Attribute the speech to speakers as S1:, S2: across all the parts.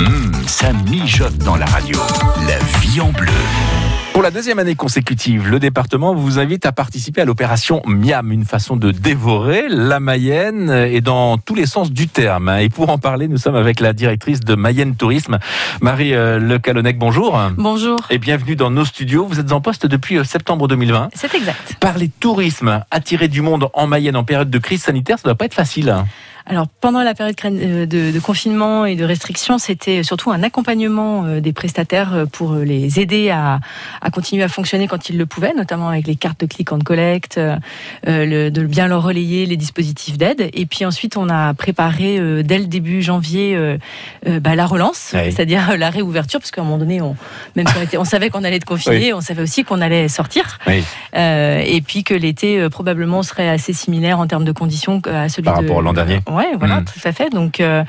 S1: Hum, ça mijote dans la radio. La vie en bleu.
S2: Pour la deuxième année consécutive, le département vous invite à participer à l'opération Miam, une façon de dévorer la Mayenne et dans tous les sens du terme. Et pour en parler, nous sommes avec la directrice de Mayenne Tourisme, Marie euh, Le Calonnec. Bonjour.
S3: Bonjour.
S2: Et bienvenue dans nos studios. Vous êtes en poste depuis euh, septembre 2020.
S3: C'est exact.
S2: Parler tourisme, attirer du monde en Mayenne en période de crise sanitaire, ça ne doit pas être facile.
S3: Alors pendant la période de, de confinement et de restriction, c'était surtout un accompagnement euh, des prestataires euh, pour les aider à, à, continuer à fonctionner quand ils le pouvaient, notamment avec les cartes de click and collect, euh, le, de bien leur relayer les dispositifs d'aide. Et puis ensuite, on a préparé euh, dès le début janvier euh, bah, la relance, oui. c'est-à-dire la réouverture, parce qu'à un moment donné, on, même si on, était, on savait qu'on allait être confiné, oui. on savait aussi qu'on allait sortir, oui. et puis que l'été probablement serait assez similaire en termes de conditions à celui
S2: par
S3: de
S2: rapport à l'an dernier.
S3: Ouais, voilà, mmh. tout à fait. Donc, euh,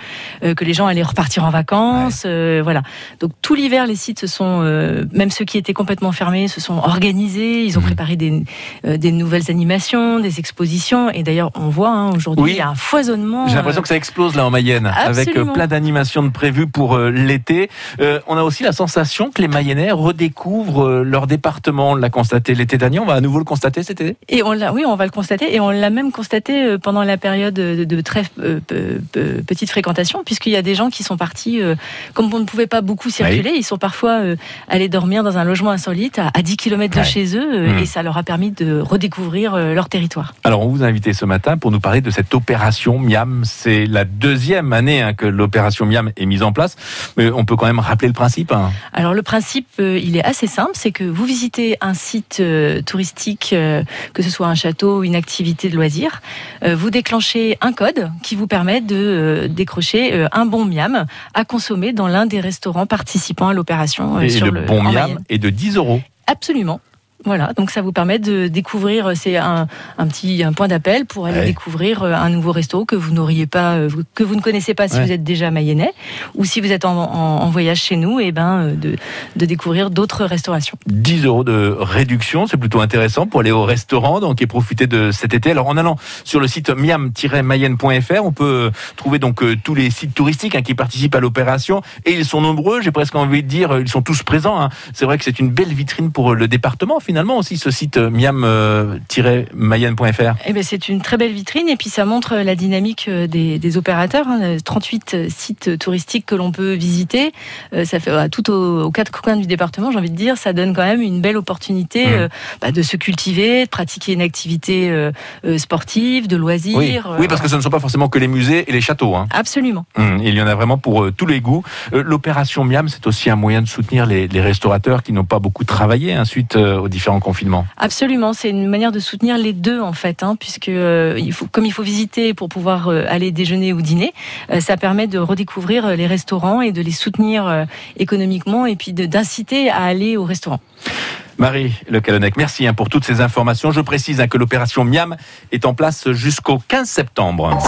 S3: euh, que les gens allaient repartir en vacances, ouais. euh, voilà. Donc, tout l'hiver, les sites se sont, euh, même ceux qui étaient complètement fermés, se sont organisés. Ils ont mmh. préparé des, des, nouvelles animations, des expositions. Et d'ailleurs, on voit hein, aujourd'hui, oui. il y a un foisonnement.
S2: J'ai l'impression que ça explose là en Mayenne,
S3: Absolument.
S2: avec plein d'animations de prévues pour l'été. on a aussi la sensation que les Mayennais redécouvrent leur département. On l'a constaté l'été dernier. On va à nouveau le constater cet été?
S3: Et on l'a, oui, on va le constater. Et on l'a même constaté pendant la période de, de trêve petite fréquentation, puisqu'il y a des gens qui sont partis, euh, comme on ne pouvait pas beaucoup circuler, oui. ils sont parfois euh, allés dormir dans un logement insolite à, à 10 km de ouais. chez eux, euh, mmh. et ça leur a permis de redécouvrir leur territoire.
S2: Alors, on vous a invité ce matin pour nous parler de cette opération Miam. C'est la deuxième année hein, que l'opération Miam est mise en place, mais on peut quand même rappeler le principe. Hein.
S3: Alors, le principe, il est assez simple, c'est que vous visitez un site touristique, que ce soit un château ou une activité de loisirs, vous déclenchez un code qui vous permet de euh, décrocher euh, un bon miam à consommer dans l'un des restaurants participant à l'opération.
S2: Euh, Et sur le, le bon miam est de 10 euros.
S3: Absolument. Voilà, donc ça vous permet de découvrir, c'est un, un, petit un point d'appel pour aller ouais. découvrir un nouveau resto que vous n'auriez pas, que vous ne connaissez pas si ouais. vous êtes déjà mayennais, ou si vous êtes en, en, en voyage chez nous, et ben de, de découvrir d'autres restaurations.
S2: 10 euros de réduction, c'est plutôt intéressant pour aller au restaurant, donc et profiter de cet été. Alors en allant sur le site miam-mayenne.fr, on peut trouver donc tous les sites touristiques hein, qui participent à l'opération, et ils sont nombreux. J'ai presque envie de dire, ils sont tous présents. Hein. C'est vrai que c'est une belle vitrine pour le département finalement aussi ce site miam-mayenne.fr
S3: eh ben, C'est une très belle vitrine et puis ça montre la dynamique des, des opérateurs. Hein, 38 sites touristiques que l'on peut visiter. Ça fait tout aux, aux, quatre coins du département, j'ai envie de dire. Ça donne quand même une belle opportunité mmh. bah, de se cultiver, de pratiquer une activité euh, sportive, de loisirs.
S2: Oui. oui, parce que ce ne sont pas forcément que les musées et les châteaux. Hein.
S3: Absolument.
S2: Mmh. Il y en a vraiment pour euh, tous les goûts. Euh, L'opération Miam, c'est aussi un moyen de soutenir les, les restaurateurs qui n'ont pas beaucoup travaillé hein, suite aux différents confinements.
S3: Absolument, c'est une manière de soutenir les deux en fait, hein, puisque euh, il faut, comme il faut visiter pour pouvoir euh, aller déjeuner ou dîner, euh, ça permet de redécouvrir les restaurants et de les soutenir économiquement et puis d'inciter à aller au restaurant.
S2: Marie Le Calonnec, merci hein, pour toutes ces informations. Je précise hein, que l'opération Miam est en place jusqu'au 15 septembre.